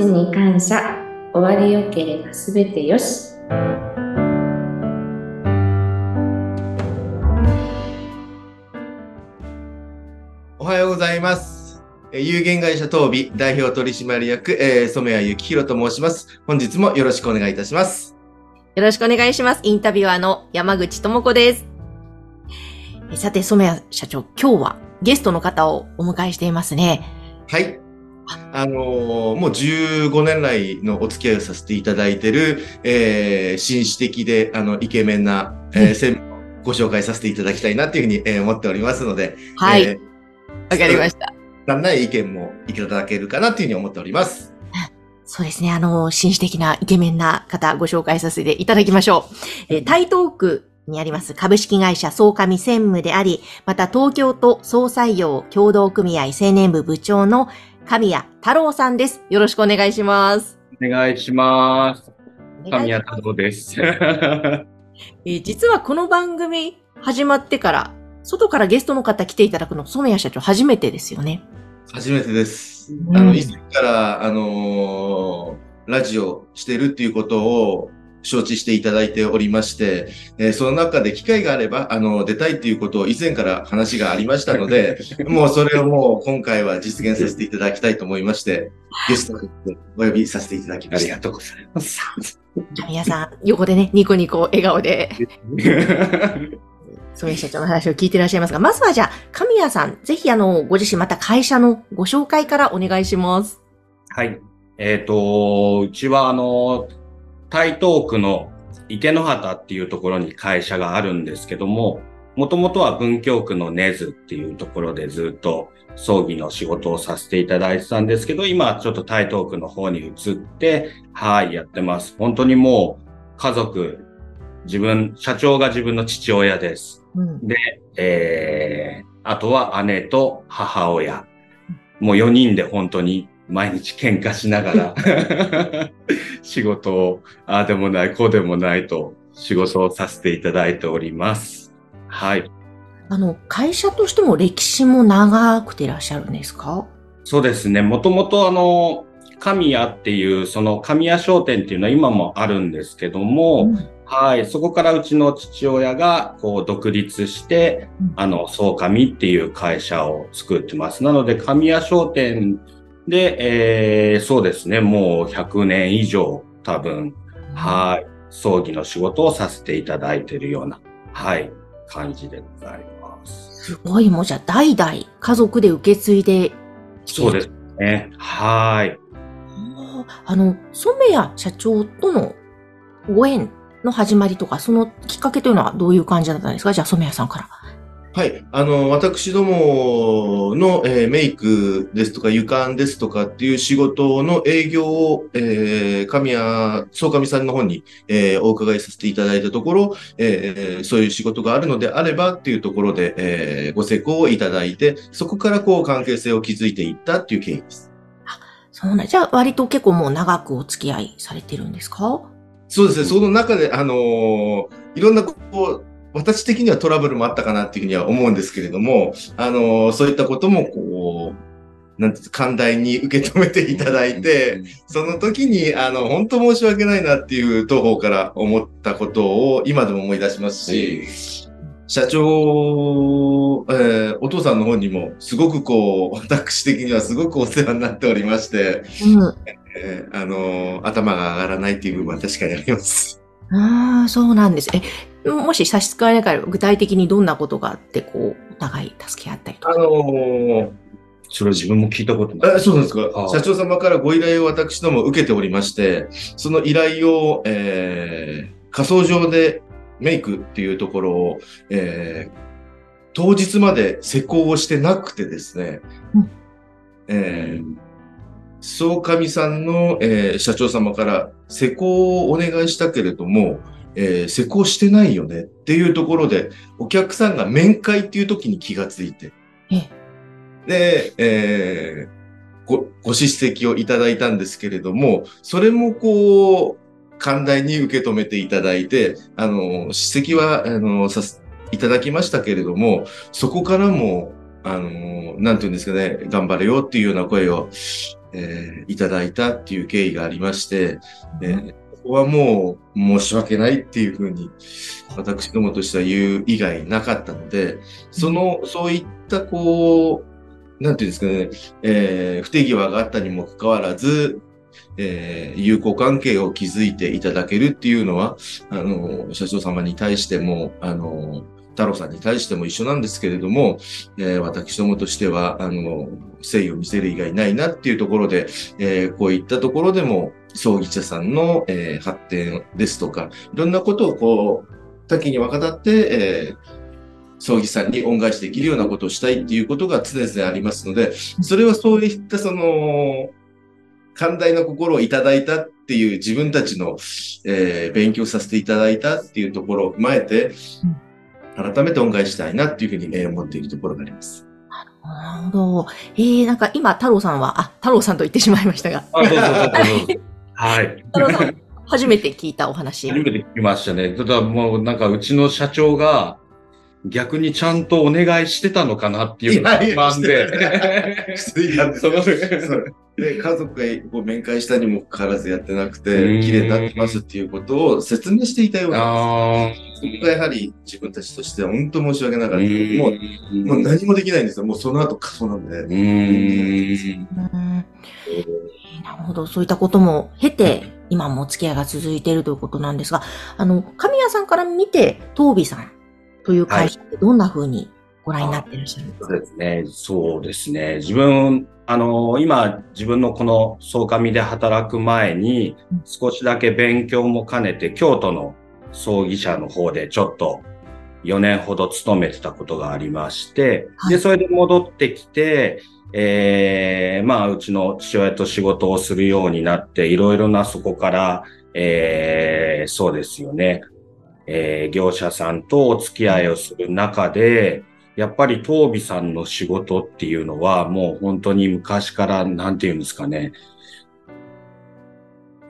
ちに感謝。終わりよければすべてよし。おはようございます。えー有限会社東美代表取締役、えー染谷幸宏と申します。本日もよろしくお願いいたします。よろしくお願いします。インタビュアーの山口智子です。えさて、染谷社長、今日はゲストの方をお迎えしていますね。はい。あのーもう15年来のお付き合いをさせていただいている、えー紳士的で、あの、イケメンな、えー専務をご紹介させていただきたいなというふうに、えー思っておりますので、はい。えわ、かりました。ー、だんない意見もいただけるかなというふうに思っております。そうですね。あの、紳士的なイケメンな方ご紹介させていただきましょう。えー台東区にあります株式会社総上専務であり、また東京都総採用協同組合青年部部長の神谷太郎さんです。よろしくお願いします。お願いします。神谷太郎です。えー実はこの番組始まってから、外からゲストの方来ていただくの、染谷社長初めてですよね。初めてです。うんあの、以前から、あのーラジオしてるっていうことを承知していただいておりまして、えーその中で機会があれば、あの、出たいっていうことを以前から話がありましたので、もうそれをもう今回は実現させていただきたいと思いまして、ゲストとしてお呼びさせていただきました。ありがとうございます。じゃあ皆さん、横でね、ニコニコ笑顔で、染谷社長の話を聞いていらっしゃいますが、まずはじゃあ、神谷さん、ぜひあの、ご自身また会社のご紹介からお願いします。はい。えっ、と、うちはあの、台東区の池の畑っていうところに会社があるんですけども、もともとは文京区の根津っていうところでずっと葬儀の仕事をさせていただいてたんですけど、今はちょっと台東区の方に移って、はい、やってます。本当にもう家族、自分、社長が自分の父親です。うん。で、えー、あとは姉と母親。もう4人で本当に毎日喧嘩しながら 仕事を、ああでもない、こうでもないと仕事をさせていただいております。はい。あの、会社としても歴史も長くていらっしゃるんですか？そうですね。もともとあの、神谷っていう、その神谷商店っていうのは今もあるんですけども、うんはい。そこからうちの父親が、こう、独立してうん、あの、総神っていう会社を作ってます。なので、神谷商店で、えー、そうですね、もう100年以上、多分、はい。葬儀の仕事をさせていただいているような、はい、感じでございます。すごい、もうじゃあ代々家族で受け継いでそうですね。はい。あの、染谷社長とのご縁の始まりとか、そのきっかけというのはどういう感じだったんですか？じゃあ染谷さんから。はい。あの、私どもの、えーメイクですとか、床案ですとかっていう仕事の営業を、えー、神谷、総神さんの方に、えーお伺いさせていただいたところ、えーそういう仕事があるのであればっていうところで、えーご施工をいただいて、そこからこう関係性を築いていったっていう経緯です。そうなんじゃあ割と結構もう長くお付き合いされてるんですか？そうですね。その中で、あのーいろんな、こう、私的にはトラブルもあったかなっていうふうには思うんですけれども、あのーそういったことも、こう、なんて寛大に受け止めていただいて、その時に、あの、本当申し訳ないなっていう東方から思ったことを今でも思い出しますし、社長、えーお父さんの方にも、すごくこう、私的にはすごくお世話になっておりまして、うん。えーあのー頭が上がらないっていう部分は確かにあります。ああ、そうなんです。え、もし差し支えなければ具体的にどんなことがあって、こう、お互い助け合ったりとか。あのーそれ自分も聞いたことない。えそうなんですかあ。社長様からご依頼を私ども受けておりまして、その依頼を、えー仮想上でメイクっていうところを、えー当日まで施工をしてなくてですね、うんえー総上さんの、えー社長様から施工をお願いしたけれども、えー施工してないよねっていうところで、お客さんが面会っていう時に気がついて、ええ。で、えーご、ご叱責をいただいたんですけれども、それもこう、寛大に受け止めていただいて、あの、叱責は、あの、さす、いただきましたけれども、そこからも、あの、なんていうんですかね、頑張れよっていうような声をえーいただいたっていう経緯がありまして、えーここはもう申し訳ないっていうふうに、私どもとしては言う以外なかったので、その、そういったこう、なんていうんですかね、えー不手際があったにもかかわらず、えー友好関係を築いていただけるっていうのは、あの、社長様に対しても、あの、太郎さんに対しても一緒なんですけれども、えー私どもとしては、あの、誠意を見せる以外ないなっていうところで、えーこういったところでも、葬儀社さんの、えー発展ですとか、いろんなことをこう、多岐にわたって、えー葬儀さんに恩返しできるようなことをしたいっていうことが常々ありますので、それはそういったその、寛大な心をいただいたっていう自分たちの、えー勉強させていただいたっていうところを踏まえて、改めて恩返ししたいなっていうふうに、えー思っているところがあります。なるほど。えー、なんか今、太郎さんは、あ、太郎さんと言ってしまいましたが、あ、どうぞどうぞ。はい。初めて聞いたお話。初めて聞きましたね。ただもうなんかうちの社長が逆にちゃんとお願いしてたのかなっていうのが不安で。していたんで で、家族がこう面会したにもかかわらずやってなくうて、ん綺麗になってますっていうことを説明していたようなんあです。そこがやはり自分たちとしては本当申し訳なかあ。った。もう、うもう何もできないんですよ。もうその後過疎なんで。なるほど。そういったことも経て、今もお付き合いが続いているということなんですが、あの、神谷さんから見て、東美さんという会社ってどんな風にご覧になっていらっしゃるんですか、そうですね。そうですね。自分、あの、今、自分のこの総上で働く前にうん、少しだけ勉強も兼ねて、京都の葬儀社の方でちょっと4年ほど勤めてたことがありまして、はいで、それで戻ってきて、えー、まあ、うちの父親と仕事をするようになって、いろいろなそこから、えー、そうですよね。えー業者さんとお付き合いをする中で、やっぱり東美さんの仕事っていうのはもう本当に昔からなんていうんですかね。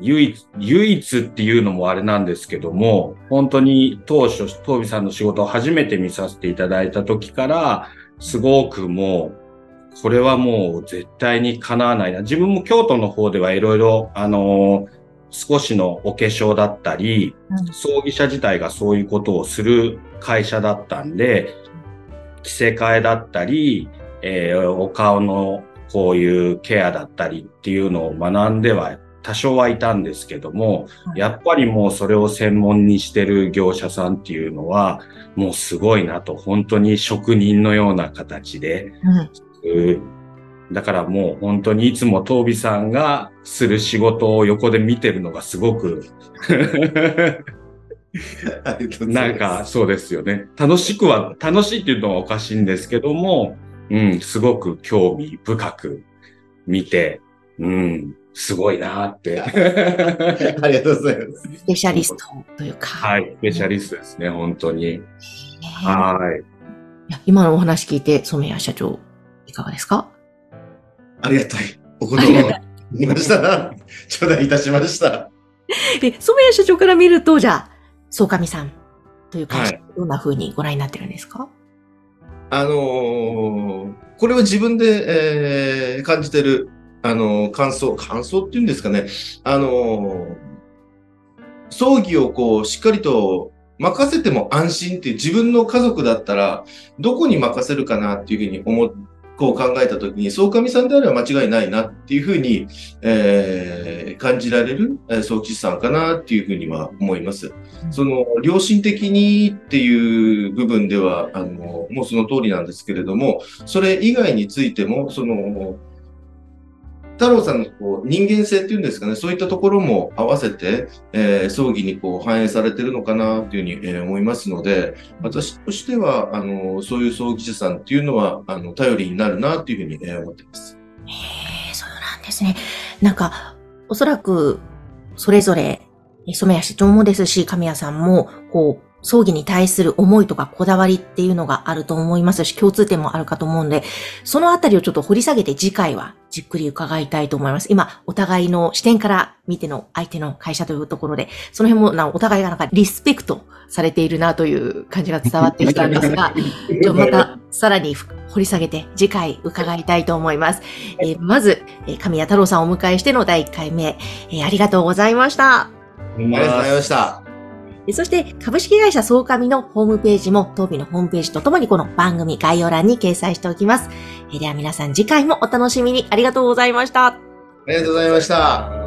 唯一、唯一っていうのもあれなんですけども、本当に当初、東美さんの仕事を初めて見させていただいた時から、すごくもう、これはもう絶対に叶わないな。自分も京都の方ではいろいろ、あのー少しのお化粧だったり、うん葬儀社自体がそういうことをする会社だったんで、着せ替えだったり、えーお顔のこういうケアだったりっていうのを学んでは多少はいたんですけども、うんやっぱりもうそれを専門にしてる業者さんっていうのは、もうすごいなと、本当に職人のような形で、うん。うん。だからもう本当にいつも東美さんがする仕事を横で見てるのがすごくないんかそうですよね。楽しくは、楽しいっていうのはおかしいんですけども、うん、すごく興味深く見て、うん、すごいなって。ありがとうございます。スペシャリストというか。はい、スペシャリストですね、本当に。ねはい。いや今のお話聞いて、染谷社長、いかがですか？ありがたい。お言葉を言いましたな。頂戴いたしました。で、染谷社長から見ると、じゃあ、総上さんという会社、はいどんな風にご覧になってるんですか？あのーこれは自分で、えー感じてる、あのー感想、感想っていうんですかね。あのー葬儀をこう、しっかりと任せても安心っていう自分の家族だったら、どこに任せるかなっていうふうに思っこう考えたときに、総上さんであれば間違いないなっていうふうに、えー感じられる、えー葬儀師さんかなっていうふうには思います。その、良心的にっていう部分では、あの、もうその通りなんですけれども、それ以外についても、その、太郎さんのこう人間性っていうんですかね、そういったところも合わせて、えー葬儀にこう反映されてるのかなというふうに、えー思いますので、私としては、あの、そういう葬儀師さんっていうのは、あの、頼りになるなというふうに、えー思ってます。へえ、そうなんですね。なんか、おそらく、それぞれ、染谷社長もですし、神谷さんも、こう、葬儀に対する思いとかこだわりっていうのがあると思いますし、共通点もあるかと思うんで、そのあたりをちょっと掘り下げて次回はじっくり伺いたいと思います。今、お互いの視点から見ての相手の会社というところで、その辺もなお互いがなんかリスペクトされているなという感じが伝わってきたんですが、じゃあまたさらに掘り下げて次回伺いたいと思います。えーまず、えー神谷太郎さんをお迎えしての第1回目、えーありがとうございました。ありがとうございました。そして、株式会社総上のホームページも、当日のホームページとともにこの番組概要欄に掲載しておきます。では皆さん次回もお楽しみにありがとうございました。ありがとうございました。